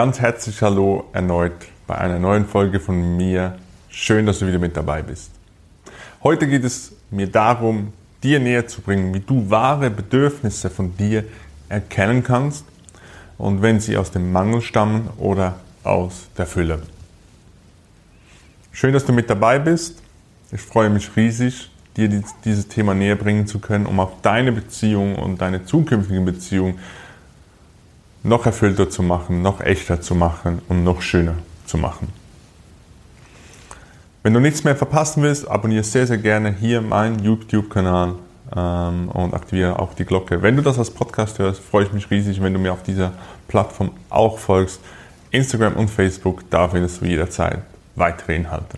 Ganz herzliches Hallo erneut bei einer neuen Folge von mir. Schön, dass du wieder mit dabei bist. Heute geht es mir darum, dir näher zu bringen, wie du wahre Bedürfnisse von dir erkennen kannst und wenn sie aus dem Mangel stammen oder aus der Fülle. Schön, dass du mit dabei bist. Ich freue mich riesig, dir dieses Thema näher bringen zu können, um auch deine Beziehung und deine zukünftige Beziehung noch erfüllter zu machen, noch echter zu machen und noch schöner zu machen. Wenn du nichts mehr verpassen willst, abonniere sehr, sehr gerne hier meinen YouTube-Kanal ähm, und aktiviere auch die Glocke. Wenn du das als Podcast hörst, freue ich mich riesig, wenn du mir auf dieser Plattform auch folgst. Instagram und Facebook, da findest du jederzeit weitere Inhalte.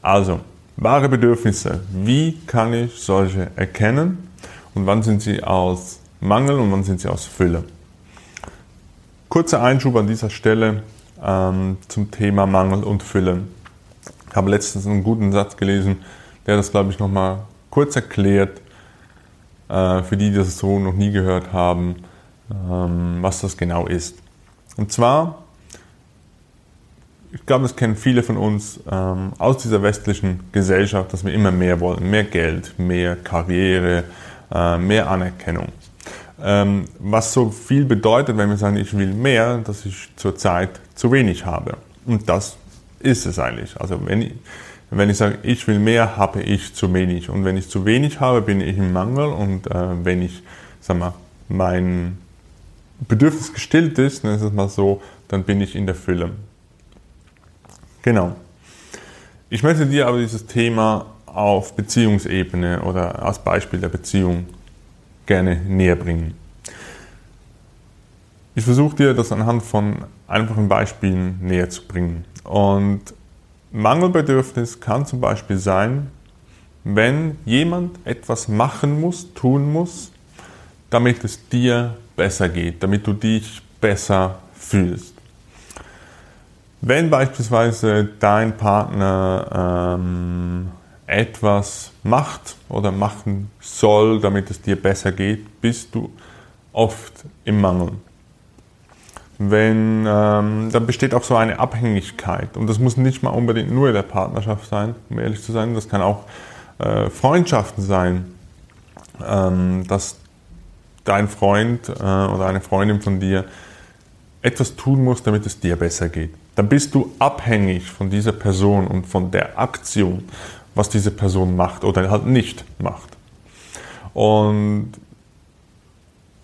Also, wahre Bedürfnisse. Wie kann ich solche erkennen und wann sind sie aus Mangel und wann sind sie aus Fülle? Kurzer Einschub an dieser Stelle ähm, zum Thema Mangel und Fülle. Ich habe letztens einen guten Satz gelesen, der das, glaube ich, nochmal kurz erklärt, äh, für die, die das so noch nie gehört haben, ähm, was das genau ist. Und zwar, ich glaube, das kennen viele von uns ähm, aus dieser westlichen Gesellschaft, dass wir immer mehr wollen. Mehr Geld, mehr Karriere, äh, mehr Anerkennung. Ähm, was so viel bedeutet, wenn wir sagen, ich will mehr, dass ich zurzeit zu wenig habe. Und das ist es eigentlich. Also wenn ich, wenn ich sage, ich will mehr, habe ich zu wenig. Und wenn ich zu wenig habe, bin ich im Mangel. Und äh, wenn ich, sag mal, mein Bedürfnis gestillt ist, dann ist es mal so, dann bin ich in der Fülle. Genau. Ich möchte dir aber dieses Thema auf Beziehungsebene oder als Beispiel der Beziehung gerne näher bringen. Ich versuche dir das anhand von einfachen Beispielen näher zu bringen. Und Mangelbedürfnis kann zum Beispiel sein, wenn jemand etwas machen muss, tun muss, damit es dir besser geht, damit du dich besser fühlst. Wenn beispielsweise dein Partner ähm, etwas macht oder machen soll, damit es dir besser geht, bist du oft im Mangel. Wenn, ähm, dann besteht auch so eine Abhängigkeit. Und das muss nicht mal unbedingt nur in der Partnerschaft sein, um ehrlich zu sein. Das kann auch äh, Freundschaften sein, ähm, dass dein Freund äh, oder eine Freundin von dir etwas tun muss, damit es dir besser geht. Dann bist du abhängig von dieser Person und von der Aktion was diese Person macht oder halt nicht macht. Und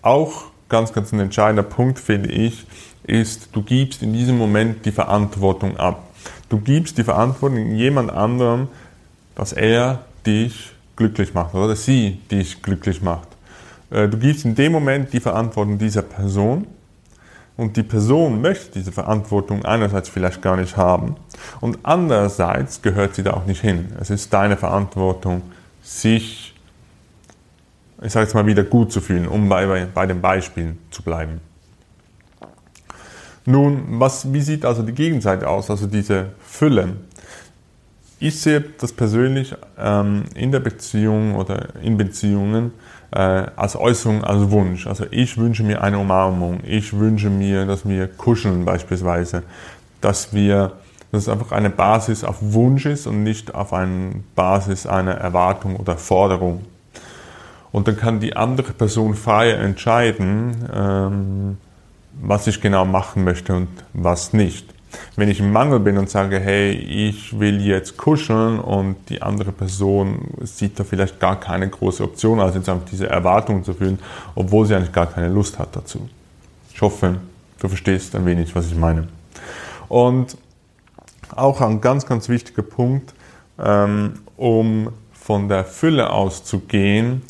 auch ganz, ganz ein entscheidender Punkt, finde ich, ist, du gibst in diesem Moment die Verantwortung ab. Du gibst die Verantwortung jemand anderem, dass er dich glücklich macht oder sie dich glücklich macht. Äh, du gibst in dem Moment die Verantwortung dieser Person und die Person möchte diese Verantwortung einerseits vielleicht gar nicht haben und andererseits gehört sie da auch nicht hin. Es ist deine Verantwortung, sich, ich sage jetzt mal wieder, gut zu fühlen, um bei, bei den Beispielen zu bleiben. Nun, was, wie sieht also die Gegenseite aus, also diese Fülle? Ich sehe das persönlich ähm, in der Beziehung oder in Beziehungen äh, als Äußerung, als Wunsch. Also ich wünsche mir eine Umarmung, ich wünsche mir, dass wir kuscheln beispielsweise, dass wir, dass es einfach eine Basis auf Wunsch ist und nicht auf eine Basis einer Erwartung oder Forderung. Und dann kann die andere Person frei entscheiden, ähm, was ich genau machen möchte und was nicht. Wenn ich im Mangel bin und sage, hey, ich will jetzt kuscheln und die andere Person sieht da vielleicht gar keine große Option, also jetzt einfach diese Erwartung zu fühlen, obwohl sie eigentlich gar keine Lust hat dazu. Ich hoffe, du verstehst ein wenig, was ich meine. Und auch ein ganz, ganz wichtiger Punkt, ähm, um von der Fülle auszugehen,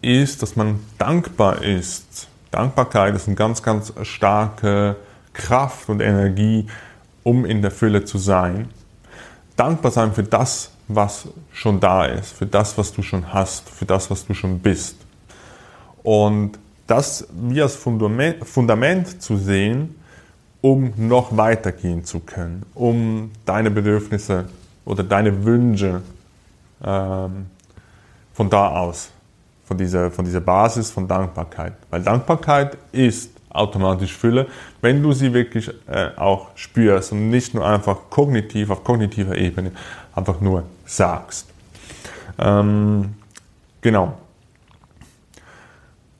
ist, dass man dankbar ist. Dankbarkeit ist eine ganz, ganz starke Kraft und Energie, um in der Fülle zu sein. Dankbar sein für das, was schon da ist, für das, was du schon hast, für das, was du schon bist. Und das wie als Fundament, zu sehen, um noch weitergehen zu können, um deine Bedürfnisse oder deine Wünsche ähm, von da aus, von dieser, von dieser Basis von Dankbarkeit. Weil Dankbarkeit ist automatisch Fülle, wenn du sie wirklich äh, auch spürst und nicht nur einfach kognitiv, auf kognitiver Ebene, einfach nur sagst. Ähm, genau.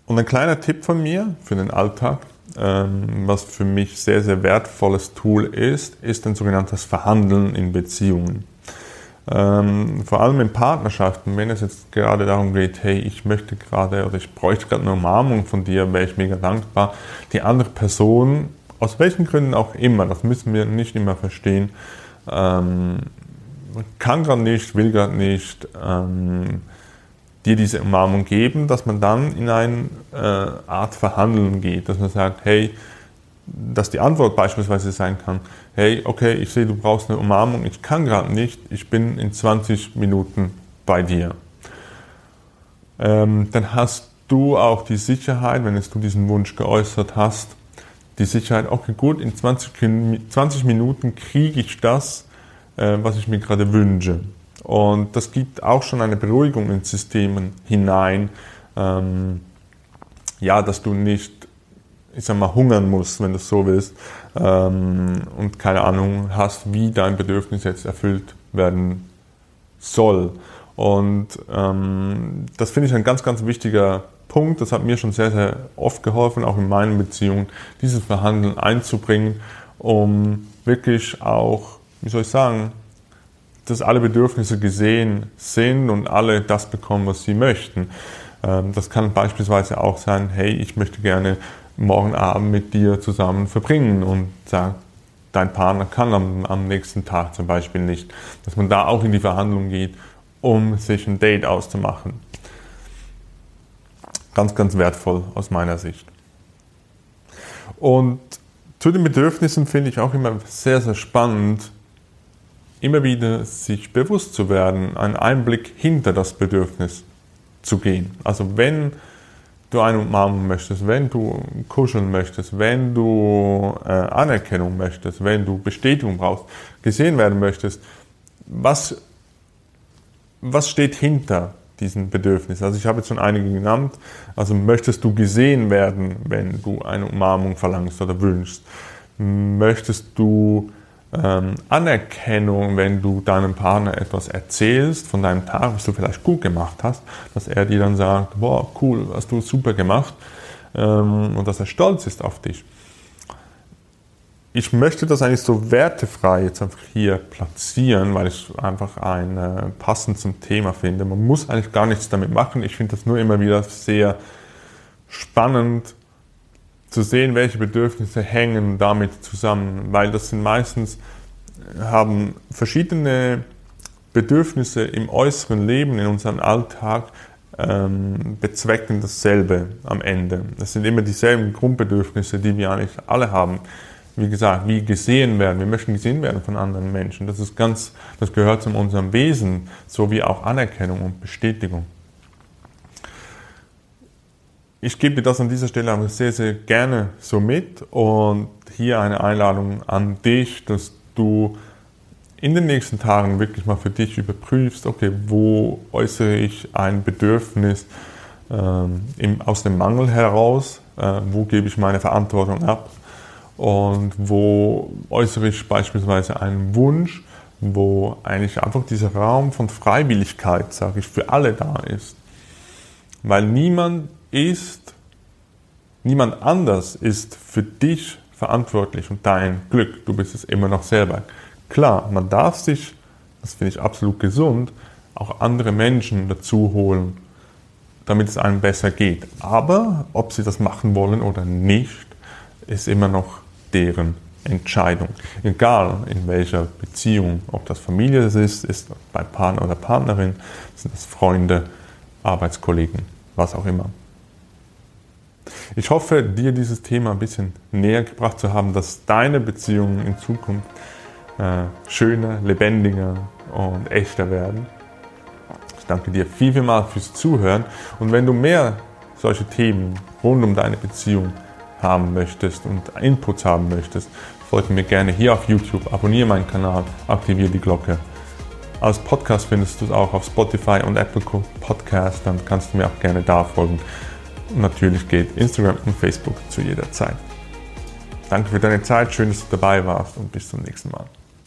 Und ein kleiner Tipp von mir für den Alltag, ähm, was für mich sehr, sehr wertvolles Tool ist, ist ein sogenanntes Verhandeln in Beziehungen. Ähm, vor allem in Partnerschaften, wenn es jetzt gerade darum geht, hey, ich möchte gerade oder ich bräuchte gerade eine Umarmung von dir, wäre ich mega dankbar. Die andere Person, aus welchen Gründen auch immer, das müssen wir nicht immer verstehen, ähm, kann gerade nicht, will gerade nicht, ähm, dir diese Umarmung geben, dass man dann in eine äh, Art Verhandeln geht, dass man sagt, hey, dass die Antwort beispielsweise sein kann, hey, okay, ich sehe, du brauchst eine Umarmung, ich kann gerade nicht, ich bin in 20 Minuten bei dir. Ähm, dann hast du auch die Sicherheit, wenn du diesen Wunsch geäußert hast, die Sicherheit, okay, gut, in 20, 20 Minuten kriege ich das, äh, was ich mir gerade wünsche. Und das gibt auch schon eine Beruhigung ins System hinein, ähm, ja, dass du nicht, ich sag mal, hungern musst, wenn du es so willst, ähm, und keine Ahnung hast, wie dein Bedürfnis jetzt erfüllt werden soll. Und ähm, das finde ich ein ganz, ganz wichtiger Punkt. Das hat mir schon sehr, sehr oft geholfen, auch in meinen Beziehungen, dieses Verhandeln einzubringen, um wirklich auch, wie soll ich sagen, dass alle Bedürfnisse gesehen sind und alle das bekommen, was sie möchten. Ähm, das kann beispielsweise auch sein, hey, ich möchte gerne morgen Abend mit dir zusammen verbringen und sagt, dein Partner kann am, am nächsten Tag zum Beispiel nicht. Dass man da auch in die Verhandlung geht, um sich ein Date auszumachen. Ganz, ganz wertvoll aus meiner Sicht. Und zu den Bedürfnissen finde ich auch immer sehr, sehr spannend, immer wieder sich bewusst zu werden, einen Einblick hinter das Bedürfnis zu gehen. Also wenn du eine Umarmung möchtest, wenn du kuscheln möchtest, wenn du äh, Anerkennung möchtest, wenn du Bestätigung brauchst, gesehen werden möchtest, was, was steht hinter diesen Bedürfnis? Also ich habe jetzt schon einige genannt. Also möchtest du gesehen werden, wenn du eine Umarmung verlangst oder wünschst? Möchtest du ähm, Anerkennung, wenn du deinem Partner etwas erzählst von deinem Tag, was du vielleicht gut gemacht hast, dass er dir dann sagt, boah, cool, hast du super gemacht ähm, und dass er stolz ist auf dich. Ich möchte das eigentlich so wertefrei jetzt einfach hier platzieren, weil ich einfach ein äh, passend zum Thema finde. Man muss eigentlich gar nichts damit machen. Ich finde das nur immer wieder sehr spannend, zu sehen, welche Bedürfnisse hängen damit zusammen, weil das sind meistens, haben verschiedene Bedürfnisse im äußeren Leben, in unserem Alltag, ähm, bezwecken dasselbe am Ende. Das sind immer dieselben Grundbedürfnisse, die wir eigentlich alle haben. Wie gesagt, wie gesehen werden. Wir möchten gesehen werden von anderen Menschen. Das ist ganz, das gehört zu unserem Wesen, so wie auch Anerkennung und Bestätigung ich gebe das an dieser Stelle aber sehr, sehr gerne so mit und hier eine Einladung an dich, dass du in den nächsten Tagen wirklich mal für dich überprüfst, okay, wo äußere ich ein Bedürfnis ähm, im, aus dem Mangel heraus, äh, wo gebe ich meine Verantwortung ab und wo äußere ich beispielsweise einen Wunsch, wo eigentlich einfach dieser Raum von Freiwilligkeit, sage ich, für alle da ist. Weil niemand ist, niemand anders ist für dich verantwortlich und dein Glück. Du bist es immer noch selber. Klar, man darf sich, das finde ich absolut gesund, auch andere Menschen dazu holen, damit es einem besser geht. Aber ob sie das machen wollen oder nicht, ist immer noch deren Entscheidung. Egal in welcher Beziehung, ob das Familie ist, ist bei Partner oder Partnerin, sind das Freunde, Arbeitskollegen, was auch immer. Ich hoffe, dir dieses Thema ein bisschen näher gebracht zu haben, dass deine Beziehungen in Zukunft äh, schöner, lebendiger und echter werden. Ich danke dir viel, viel mal fürs Zuhören und wenn du mehr solche Themen rund um deine Beziehung haben möchtest und Inputs haben möchtest, folge mir gerne hier auf YouTube, abonniere meinen Kanal, aktiviere die Glocke. Als Podcast findest du es auch auf Spotify und Apple Podcast, dann kannst du mir auch gerne da folgen. Und natürlich geht Instagram und Facebook zu jeder Zeit. Danke für deine Zeit, schön, dass du dabei warst und bis zum nächsten Mal.